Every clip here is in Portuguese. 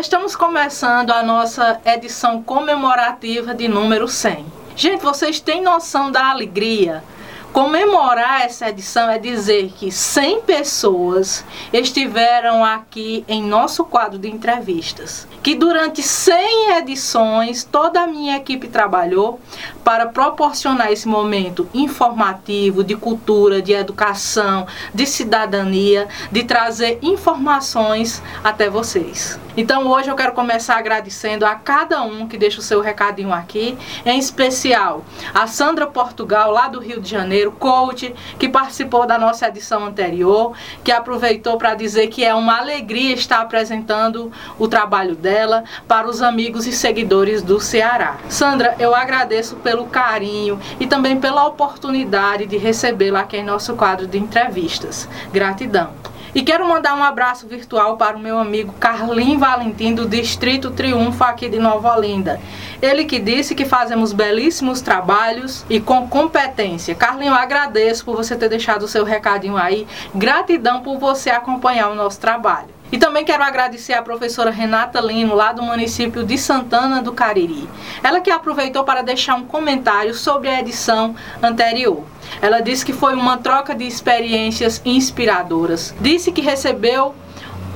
Estamos começando a nossa edição comemorativa de número 100. Gente, vocês têm noção da alegria Comemorar essa edição é dizer que 100 pessoas estiveram aqui em nosso quadro de entrevistas. Que durante 100 edições toda a minha equipe trabalhou para proporcionar esse momento informativo, de cultura, de educação, de cidadania, de trazer informações até vocês. Então hoje eu quero começar agradecendo a cada um que deixa o seu recadinho aqui, em especial a Sandra Portugal, lá do Rio de Janeiro Janeiro, coach, que participou da nossa edição anterior, que aproveitou para dizer que é uma alegria estar apresentando o trabalho dela para os amigos e seguidores do Ceará. Sandra, eu agradeço pelo carinho e também pela oportunidade de recebê-la aqui em nosso quadro de entrevistas. Gratidão. E quero mandar um abraço virtual para o meu amigo Carlim Valentim, do Distrito Triunfo, aqui de Nova Olinda. Ele que disse que fazemos belíssimos trabalhos e com competência. Carlinho, agradeço por você ter deixado o seu recadinho aí. Gratidão por você acompanhar o nosso trabalho. E também quero agradecer à professora Renata Lino, lá do município de Santana do Cariri. Ela que aproveitou para deixar um comentário sobre a edição anterior. Ela disse que foi uma troca de experiências inspiradoras. Disse que recebeu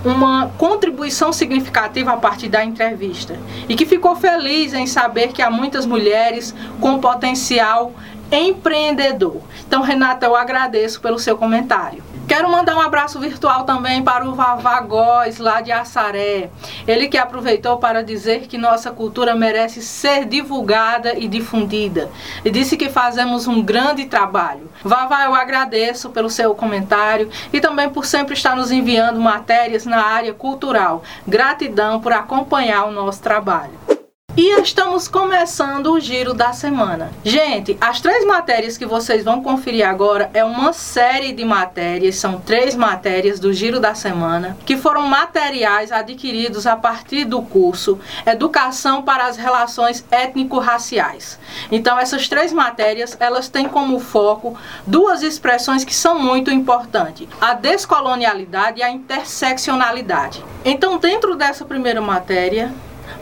uma contribuição significativa a partir da entrevista e que ficou feliz em saber que há muitas mulheres com potencial empreendedor. Então, Renata, eu agradeço pelo seu comentário. Quero mandar um abraço virtual também para o Vavá Góes, lá de Assaré. Ele que aproveitou para dizer que nossa cultura merece ser divulgada e difundida. E disse que fazemos um grande trabalho. Vavá, eu agradeço pelo seu comentário e também por sempre estar nos enviando matérias na área cultural. Gratidão por acompanhar o nosso trabalho. E estamos começando o giro da semana. Gente, as três matérias que vocês vão conferir agora é uma série de matérias, são três matérias do giro da semana, que foram materiais adquiridos a partir do curso Educação para as Relações Étnico-Raciais. Então, essas três matérias, elas têm como foco duas expressões que são muito importantes: a descolonialidade e a interseccionalidade. Então, dentro dessa primeira matéria,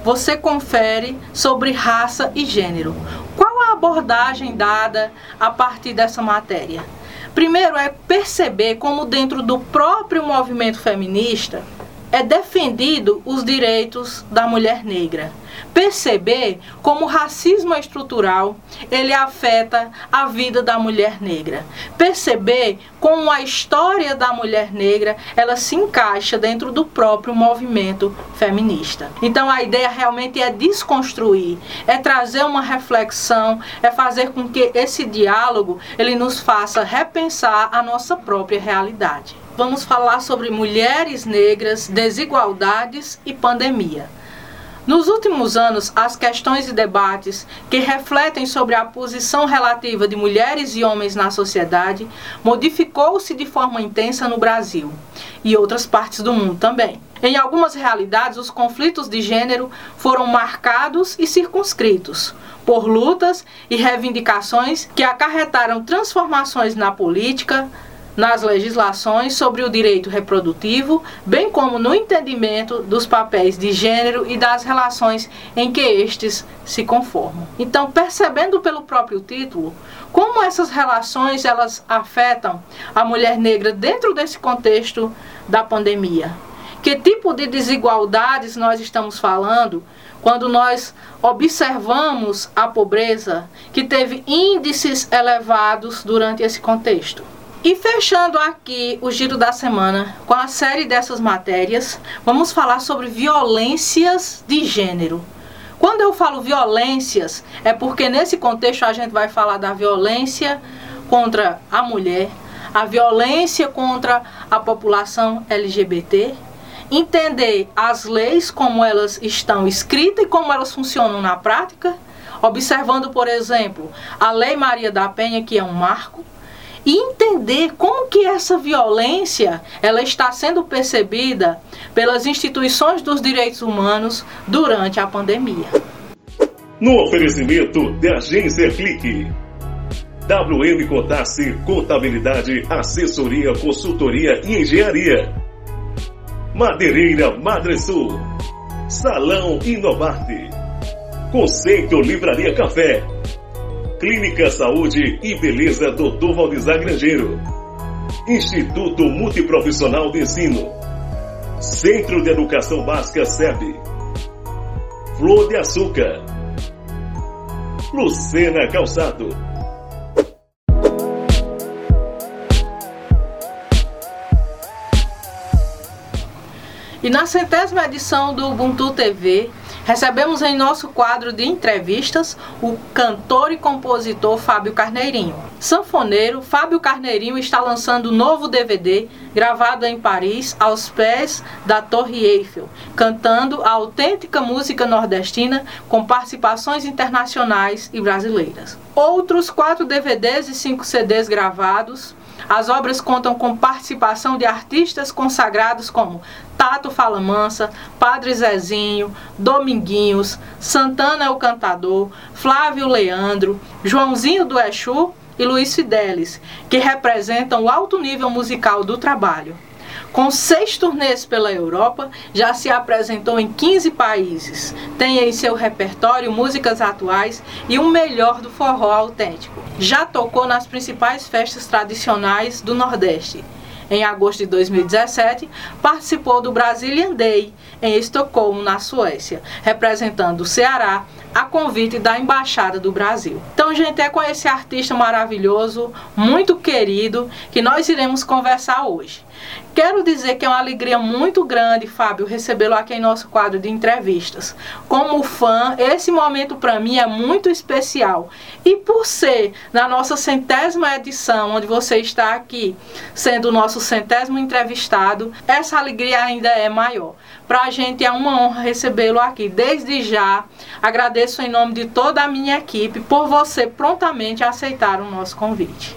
você confere sobre raça e gênero. Qual a abordagem dada a partir dessa matéria? Primeiro é perceber como dentro do próprio movimento feminista é defendido os direitos da mulher negra perceber como o racismo estrutural ele afeta a vida da mulher negra. Perceber como a história da mulher negra ela se encaixa dentro do próprio movimento feminista. Então a ideia realmente é desconstruir, é trazer uma reflexão, é fazer com que esse diálogo ele nos faça repensar a nossa própria realidade. Vamos falar sobre mulheres negras, desigualdades e pandemia. Nos últimos anos, as questões e debates que refletem sobre a posição relativa de mulheres e homens na sociedade modificou-se de forma intensa no Brasil e outras partes do mundo também. Em algumas realidades, os conflitos de gênero foram marcados e circunscritos por lutas e reivindicações que acarretaram transformações na política, nas legislações sobre o direito reprodutivo, bem como no entendimento dos papéis de gênero e das relações em que estes se conformam. Então, percebendo pelo próprio título como essas relações elas afetam a mulher negra dentro desse contexto da pandemia. Que tipo de desigualdades nós estamos falando quando nós observamos a pobreza que teve índices elevados durante esse contexto? E fechando aqui o giro da semana com a série dessas matérias, vamos falar sobre violências de gênero. Quando eu falo violências, é porque nesse contexto a gente vai falar da violência contra a mulher, a violência contra a população LGBT, entender as leis como elas estão escritas e como elas funcionam na prática, observando, por exemplo, a Lei Maria da Penha, que é um marco, e entender como que essa violência ela está sendo percebida pelas instituições dos direitos humanos durante a pandemia. No oferecimento de Agência Clique. WM Contasse Contabilidade, Assessoria, Consultoria e Engenharia. Madeireira Madre Sul. Salão Inovarte. Conceito Livraria Café. Clínica Saúde e Beleza Dr. Valdizar Grangeiro. Instituto Multiprofissional de Ensino. Centro de Educação Básica SEB. Flor de Açúcar. Lucena Calçado. E na centésima edição do Ubuntu TV, recebemos em nosso quadro de entrevistas o cantor e compositor Fábio Carneirinho. Sanfoneiro, Fábio Carneirinho está lançando um novo DVD gravado em Paris, aos pés da Torre Eiffel, cantando a autêntica música nordestina com participações internacionais e brasileiras. Outros quatro DVDs e cinco CDs gravados as obras contam com participação de artistas consagrados como Tato Fala Mansa, Padre Zezinho, Dominguinhos, Santana é o Cantador, Flávio Leandro, Joãozinho do Exu e Luiz Fidelis, que representam o alto nível musical do trabalho. Com seis turnês pela Europa, já se apresentou em 15 países. Tem em seu repertório músicas atuais e o melhor do forró autêntico. Já tocou nas principais festas tradicionais do Nordeste. Em agosto de 2017, participou do Brazilian Day em Estocolmo, na Suécia, representando o Ceará a convite da Embaixada do Brasil. Então, gente, é com esse artista maravilhoso, muito querido, que nós iremos conversar hoje. Quero dizer que é uma alegria muito grande, Fábio, recebê-lo aqui em nosso quadro de entrevistas. Como fã, esse momento para mim é muito especial. E por ser na nossa centésima edição, onde você está aqui, sendo o nosso centésimo entrevistado, essa alegria ainda é maior. Para a gente é uma honra recebê-lo aqui. Desde já, agradeço em nome de toda a minha equipe por você prontamente aceitar o nosso convite.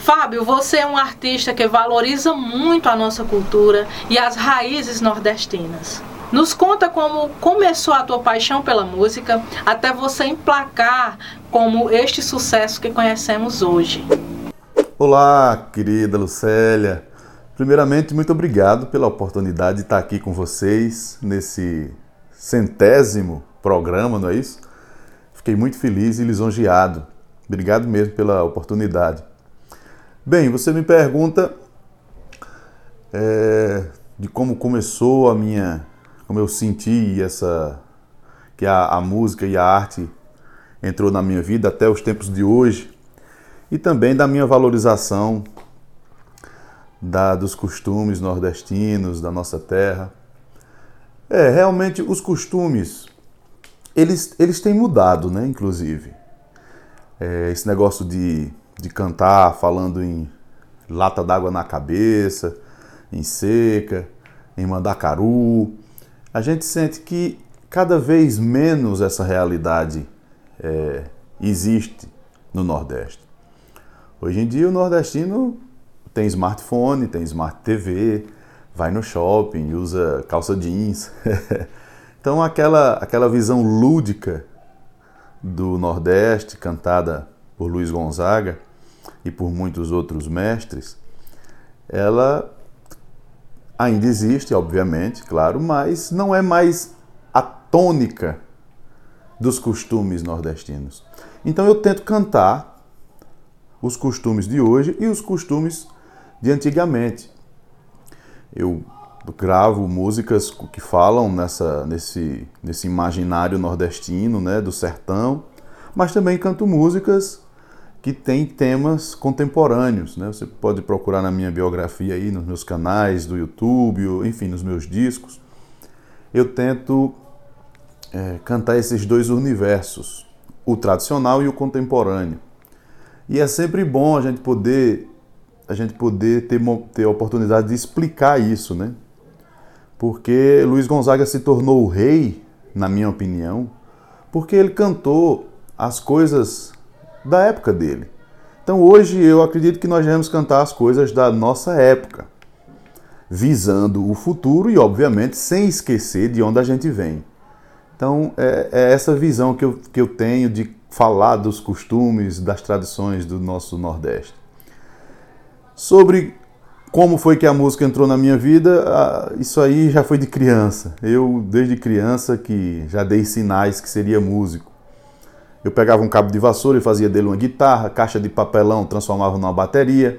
Fábio, você é um artista que valoriza muito a nossa cultura e as raízes nordestinas. Nos conta como começou a tua paixão pela música até você emplacar como este sucesso que conhecemos hoje. Olá, querida Lucélia. Primeiramente, muito obrigado pela oportunidade de estar aqui com vocês nesse centésimo programa, não é isso? Fiquei muito feliz e lisonjeado. Obrigado mesmo pela oportunidade. Bem, você me pergunta é, de como começou a minha, como eu senti essa que a, a música e a arte entrou na minha vida até os tempos de hoje e também da minha valorização da, dos costumes nordestinos da nossa terra. É, realmente os costumes, eles, eles têm mudado, né, inclusive. É, esse negócio de, de cantar falando em lata d'água na cabeça, em seca, em mandacaru, a gente sente que cada vez menos essa realidade é, existe no Nordeste. Hoje em dia o nordestino tem smartphone, tem smart TV, vai no shopping, usa calça jeans. então aquela, aquela visão lúdica do Nordeste, cantada por Luiz Gonzaga e por muitos outros mestres, ela ainda existe, obviamente, claro, mas não é mais a tônica dos costumes nordestinos. Então eu tento cantar os costumes de hoje e os costumes de antigamente. Eu gravo músicas que falam nessa, nesse, nesse imaginário nordestino, né, do sertão, mas também canto músicas que têm temas contemporâneos. Né? Você pode procurar na minha biografia aí, nos meus canais do YouTube, enfim, nos meus discos. Eu tento é, cantar esses dois universos, o tradicional e o contemporâneo. E é sempre bom a gente poder a gente poder ter, ter a oportunidade de explicar isso, né? Porque Luiz Gonzaga se tornou o rei, na minha opinião, porque ele cantou as coisas da época dele. Então hoje eu acredito que nós devemos cantar as coisas da nossa época, visando o futuro e, obviamente, sem esquecer de onde a gente vem. Então é, é essa visão que eu, que eu tenho de falar dos costumes, das tradições do nosso Nordeste. Sobre Como foi que a música entrou na minha vida? Isso aí já foi de criança. Eu, desde criança, que já dei sinais que seria músico. Eu pegava um cabo de vassoura e fazia dele uma guitarra, caixa de papelão transformava numa bateria.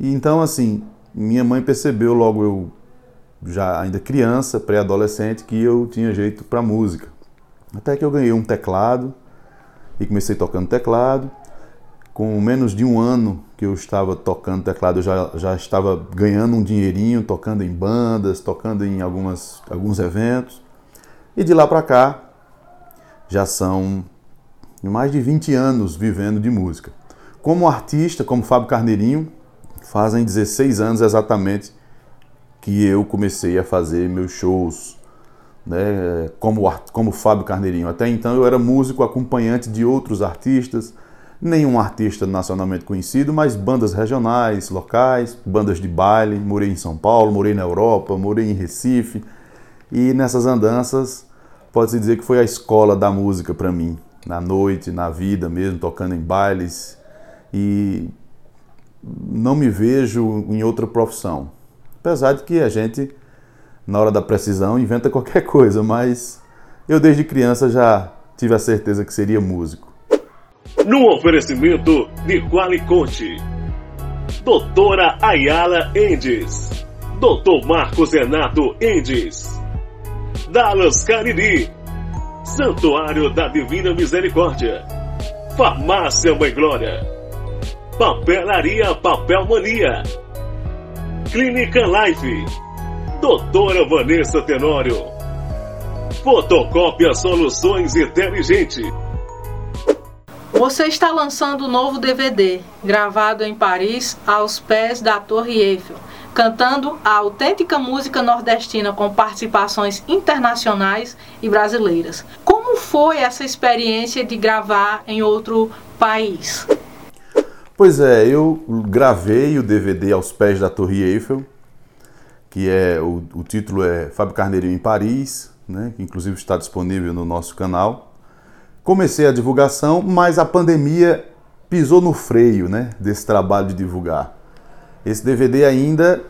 E então, assim, minha mãe percebeu logo eu, já ainda criança, pré-adolescente, que eu tinha jeito para música. Até que eu ganhei um teclado e comecei tocando teclado com menos de um ano que eu estava tocando teclado, eu já, já estava ganhando um dinheirinho, tocando em bandas, tocando em algumas, alguns eventos. E de lá para cá, já são mais de 20 anos vivendo de música. Como artista, como Fábio Carneirinho, fazem 16 anos exatamente que eu comecei a fazer meus shows né, como, como Fábio Carneirinho. Até então eu era músico acompanhante de outros artistas, nenhum artista nacionalmente conhecido, mas bandas regionais, locais, bandas de baile. Morei em São Paulo, morei na Europa, morei em Recife. E nessas andanças, pode-se dizer que foi a escola da música para mim, na noite, na vida mesmo, tocando em bailes. E não me vejo em outra profissão. Apesar de que a gente, na hora da precisão, inventa qualquer coisa, mas eu desde criança já tive a certeza que seria músico no oferecimento de Qualiconte. Doutora Ayala Endes. Doutor Marcos Renato Endes. Dallas Cariri. Santuário da Divina Misericórdia. Farmácia Mãe Glória. Papelaria Papel Mania. Clínica Life. Doutora Vanessa Tenório. Fotocópia Soluções Inteligentes. Você está lançando o um novo DVD, gravado em Paris, aos pés da Torre Eiffel, cantando a autêntica música nordestina com participações internacionais e brasileiras. Como foi essa experiência de gravar em outro país? Pois é, eu gravei o DVD aos pés da Torre Eiffel, que é o, o título é Fábio Carneirinho em Paris, né, que inclusive está disponível no nosso canal comecei a divulgação, mas a pandemia pisou no freio né, desse trabalho de divulgar. Esse DVD ainda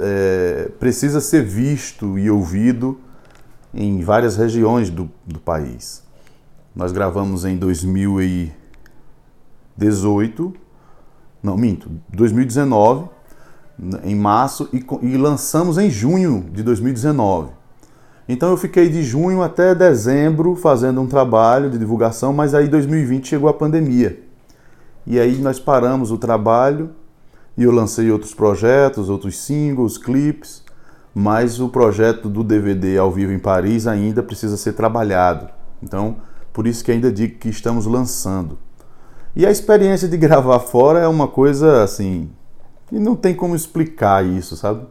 é, precisa ser visto e ouvido em várias regiões do, do país. Nós gravamos em 2018, não, minto, 2019, em março, e, e lançamos em junho de 2019. Então eu fiquei de junho até dezembro fazendo um trabalho de divulgação, mas aí 2020 chegou a pandemia. E aí nós paramos o trabalho e eu lancei outros projetos, outros singles, clipes, mas o projeto do DVD ao vivo em Paris ainda precisa ser trabalhado. Então, por isso que ainda digo que estamos lançando. E a experiência de gravar fora é uma coisa assim, e não tem como explicar isso, sabe?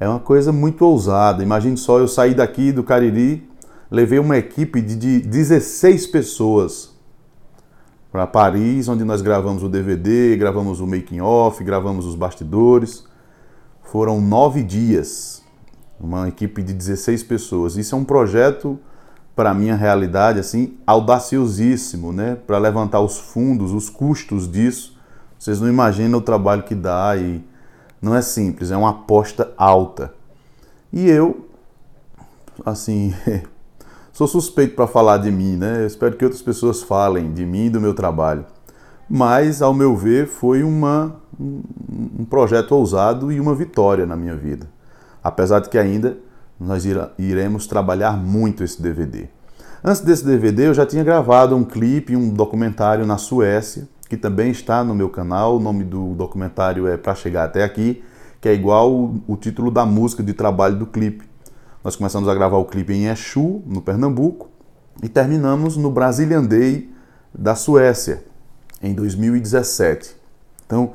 é uma coisa muito ousada. Imagine só, eu saí daqui do Cariri, levei uma equipe de 16 pessoas para Paris, onde nós gravamos o DVD, gravamos o making off, gravamos os bastidores. Foram nove dias, uma equipe de 16 pessoas. Isso é um projeto para minha realidade assim audaciosíssimo, né? Para levantar os fundos, os custos disso. Vocês não imaginam o trabalho que dá e não é simples, é uma aposta alta. E eu, assim, sou suspeito para falar de mim, né? Eu espero que outras pessoas falem de mim e do meu trabalho. Mas, ao meu ver, foi uma, um projeto ousado e uma vitória na minha vida. Apesar de que ainda nós iremos trabalhar muito esse DVD. Antes desse DVD, eu já tinha gravado um clipe, um documentário na Suécia, que também está no meu canal. O nome do documentário é Para Chegar Até Aqui, que é igual o, o título da música de trabalho do clipe. Nós começamos a gravar o clipe em Exu, no Pernambuco, e terminamos no Brazilian Day da Suécia, em 2017. Então,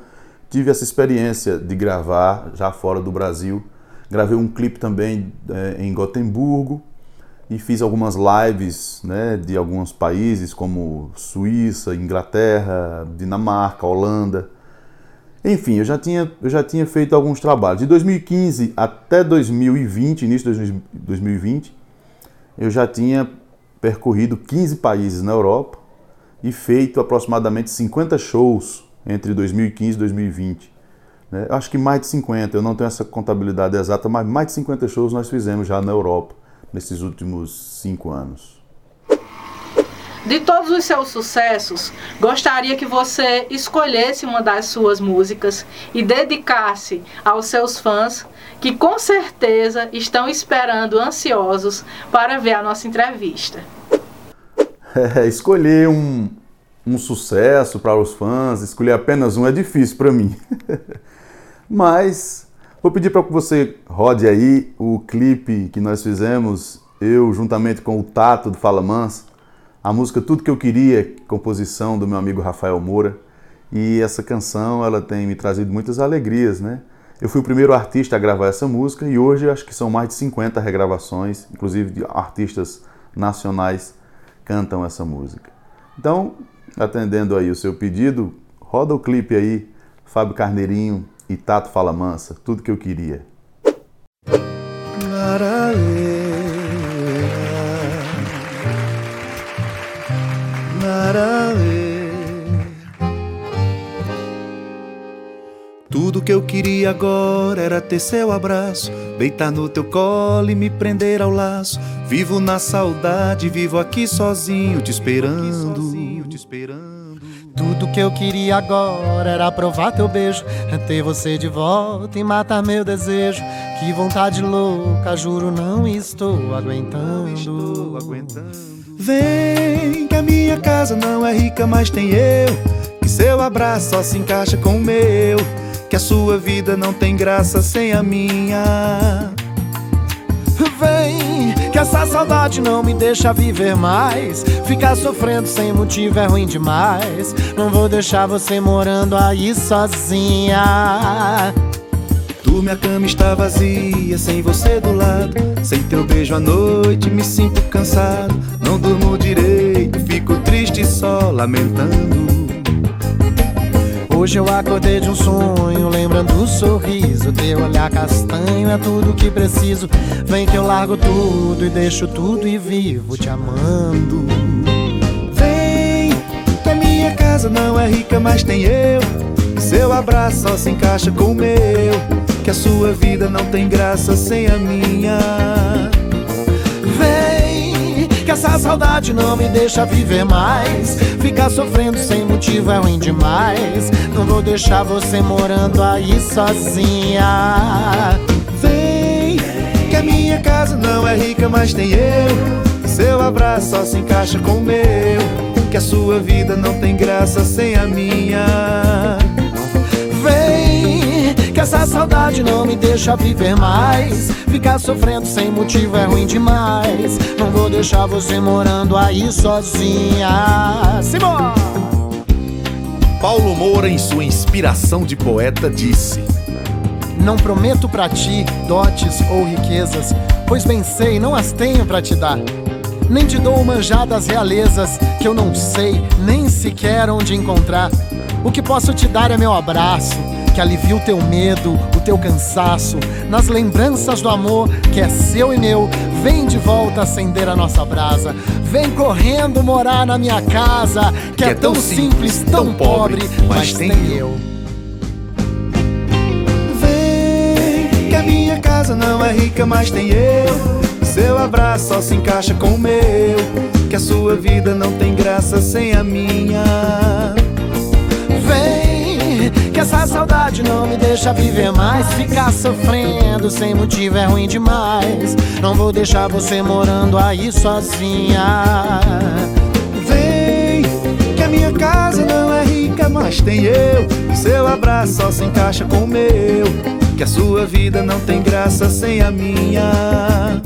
tive essa experiência de gravar já fora do Brasil. Gravei um clipe também é, em Gotemburgo, e fiz algumas lives né, de alguns países como Suíça, Inglaterra, Dinamarca, Holanda. Enfim, eu já tinha, eu já tinha feito alguns trabalhos. De 2015 até 2020, início de 2020, eu já tinha percorrido 15 países na Europa e feito aproximadamente 50 shows entre 2015 e 2020. Né? Acho que mais de 50, eu não tenho essa contabilidade exata, mas mais de 50 shows nós fizemos já na Europa nesses últimos cinco anos. De todos os seus sucessos, gostaria que você escolhesse uma das suas músicas e dedicasse aos seus fãs que com certeza estão esperando ansiosos para ver a nossa entrevista. É, escolher um, um sucesso para os fãs, escolher apenas um é difícil para mim. Mas vou pedir para que você rode aí o clipe que nós fizemos, eu juntamente com o Tato do Fala Mansa, a música Tudo Que Eu Queria, composição do meu amigo Rafael Moura. E essa canção, ela tem me trazido muitas alegrias, né? Eu fui o primeiro artista a gravar essa música e hoje acho que são mais de 50 regravações, inclusive de artistas nacionais cantam essa música. Então, atendendo aí o seu pedido, roda o clipe aí, Fábio Carneirinho e Tato Fala Mansa, tudo que eu queria. Tudo que eu queria agora era ter seu abraço, deitar no teu colo e me prender ao laço. Vivo na saudade, vivo aqui sozinho, te esperando. Tudo que eu queria agora era provar teu beijo, ter você de volta e matar meu desejo. Que vontade louca, juro, não estou aguentando. Vem, que a minha casa não é rica, mas tem eu. Que seu abraço só se encaixa com o meu. Que a sua vida não tem graça sem a minha. Vem, que essa saudade não me deixa viver mais. Ficar sofrendo sem motivo é ruim demais. Não vou deixar você morando aí sozinha. Minha cama está vazia, sem você do lado. Sem teu beijo à noite, me sinto cansado. Não durmo direito, fico triste só lamentando. Hoje eu acordei de um sonho, lembrando o sorriso. Teu olhar castanho é tudo que preciso. Vem que eu largo tudo e deixo tudo e vivo te amando. Vem, que a minha casa não é rica, mas tem eu. Seu abraço só se encaixa com o meu. Que a sua vida não tem graça sem a minha. Essa saudade não me deixa viver mais. Ficar sofrendo sem motivo é ruim demais. Não vou deixar você morando aí sozinha. Vem, que a minha casa não é rica, mas tem eu. Seu abraço só se encaixa com o meu. Que a sua vida não tem graça sem a minha. Essa saudade não me deixa viver mais. Ficar sofrendo sem motivo é ruim demais. Não vou deixar você morando aí sozinha. Simbora! Paulo Moura, em sua inspiração de poeta, disse: Não prometo pra ti dotes ou riquezas, pois bem sei, não as tenho pra te dar. Nem te dou manjadas realezas que eu não sei nem sequer onde encontrar. O que posso te dar é meu abraço, que alivia o teu medo, o teu cansaço. Nas lembranças do amor que é seu e meu, vem de volta acender a nossa brasa. Vem correndo morar na minha casa, que, é, tão simples, tão pobre, mas tem eu. Vem, que a minha casa não é rica, mas tem eu. Seu abraço só se encaixa com o meu. Que a sua vida não tem graça sem a minha. Essa saudade não me deixa viver mais. Ficar sofrendo sem motivo é ruim demais. Não vou deixar você morando aí sozinha. Vem, que a minha casa não é rica, mas tem eu. Seu abraço só se encaixa com o meu. Que a sua vida não tem graça sem a minha.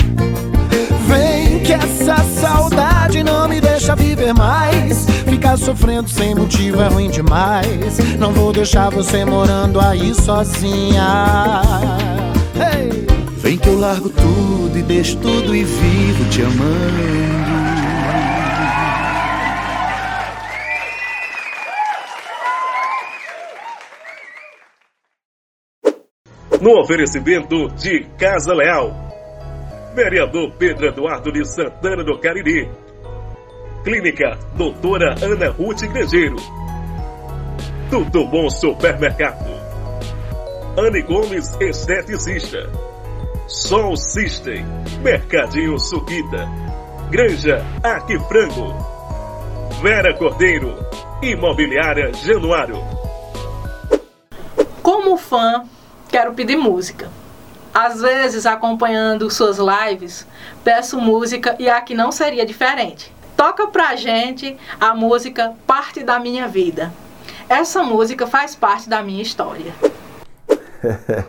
Vem, que essa saudade não me deixa viver mais. Ficar sofrendo sem motivo é ruim demais. Não vou deixar você morando aí sozinha. Hey! Vem que eu largo tudo e deixo tudo e vivo te amando. No oferecimento de Casa Leal. Vereador Pedro Eduardo de Santana do Cariri. Clínica Doutora Ana Ruth Igrejeiro. Tudo Bom Supermercado. Anne Gomes Esteticista. Sol System, Mercadinho Suquita, Granja Aquifrango, Vera Cordeiro, Imobiliária Januário. Como fã, quero pedir música. Às vezes, acompanhando suas lives, peço música e aqui não seria diferente. Toca pra gente a música Parte da Minha Vida. Essa música faz parte da minha história.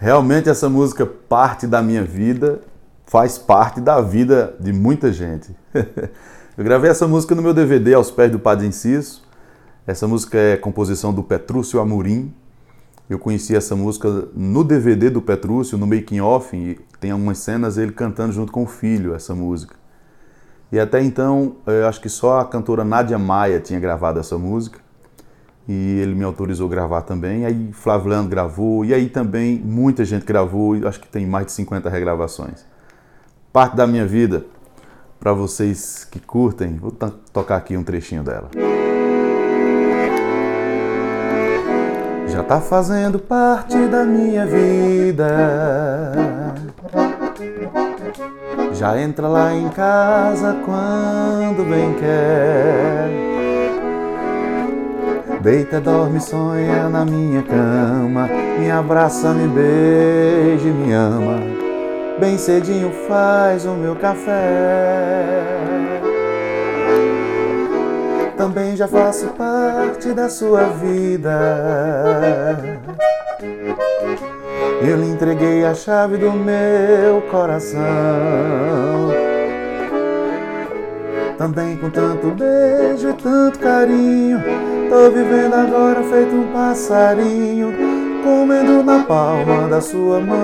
Realmente essa música parte da minha vida, faz parte da vida de muita gente. Eu gravei essa música no meu DVD Aos Pés do Padre Inciso. Essa música é composição do Petrúcio Amorim. Eu conheci essa música no DVD do Petrúcio, no making off, e tem algumas cenas ele cantando junto com o filho essa música. E até então, eu acho que só a cantora Nádia Maia tinha gravado essa música e ele me autorizou a gravar também. Aí Flaviano gravou, e aí também muita gente gravou, acho que tem mais de 50 regravações. Parte da minha vida, para vocês que curtem, vou tocar aqui um trechinho dela. Já tá fazendo parte da minha vida. Já entra lá em casa quando bem quer Deita, dorme, sonha na minha cama, me abraça, me beija e me ama. Bem cedinho faz o meu café. Também já faço parte da sua vida. Eu lhe entreguei a chave do meu coração. Também com tanto beijo e tanto carinho Tô vivendo agora feito um passarinho, comendo na palma da sua mão.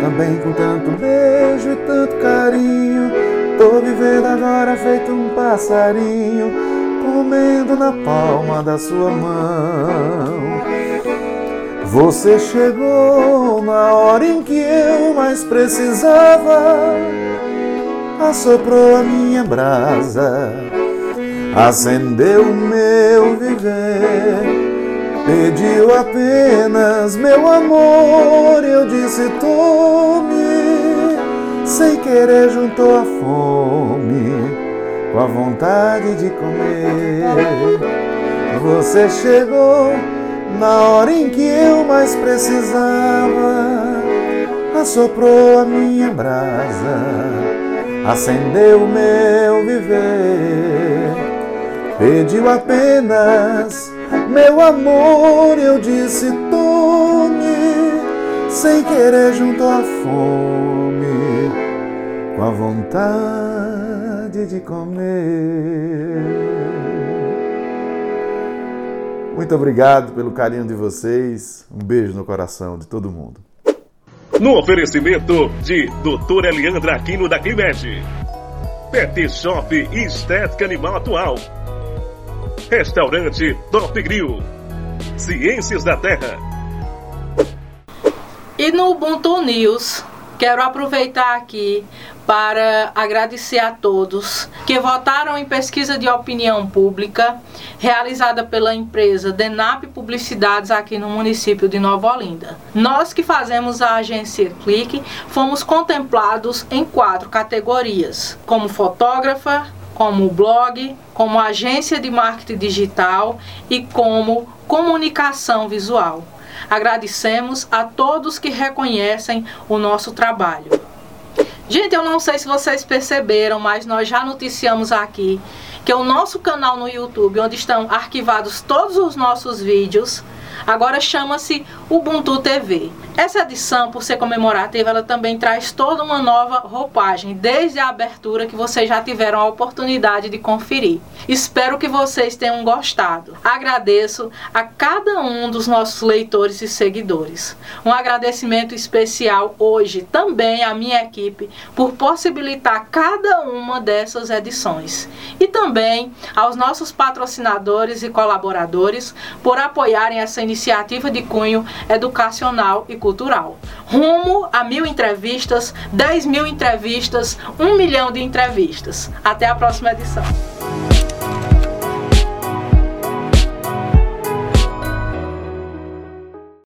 Também com tanto beijo e tanto carinho, tô vivendo agora feito um passarinho, comendo na palma da sua mão. Você chegou na hora em que eu mais precisava assoprou a minha brasa, acendeu o meu viver, pediu apenas meu amor. Eu disse: tome, sem querer juntou a fome com a vontade de comer. Você chegou na hora em que eu mais precisava, assoprou a minha brasa acendeu o meu viver. Pediu apenas meu amor, eu disse tome, sem querer junto à fome, com a vontade de comer. Muito obrigado pelo carinho de vocês. Um beijo no coração de todo mundo. No oferecimento de Doutora Leandra Aquino da Climed. Pet Shop e Estética Animal Atual. Restaurante Top Grill. Ciências da Terra. E no Ubuntu News, quero aproveitar aqui para agradecer a todos que votaram em pesquisa de opinião pública realizada pela empresa Denap Publicidades aqui no município de Nova Olinda. Nós que fazemos a agência Clique fomos contemplados em quatro categorias, como fotógrafa, como blog, como agência de marketing digital e como comunicação visual. Agradecemos a todos que reconhecem o nosso trabalho. Gente, eu não sei se vocês perceberam, mas nós já noticiamos aqui que o nosso canal no YouTube, onde estão arquivados todos os nossos vídeos, agora chama-se Ubuntu TV. Essa edição, por ser comemorativa, ela também traz toda uma nova roupagem, desde a abertura que vocês já tiveram a oportunidade de conferir. Espero que vocês tenham gostado. Agradeço a cada um dos nossos leitores e seguidores. Um agradecimento especial hoje também à minha equipe por possibilitar cada uma dessas edições. E também aos nossos patrocinadores e colaboradores por apoiarem essa iniciativa de cunho educacional e cultural cultural. Rumo a mil entrevistas, 10 mil entrevistas, um milhão de entrevistas. Até a próxima edição.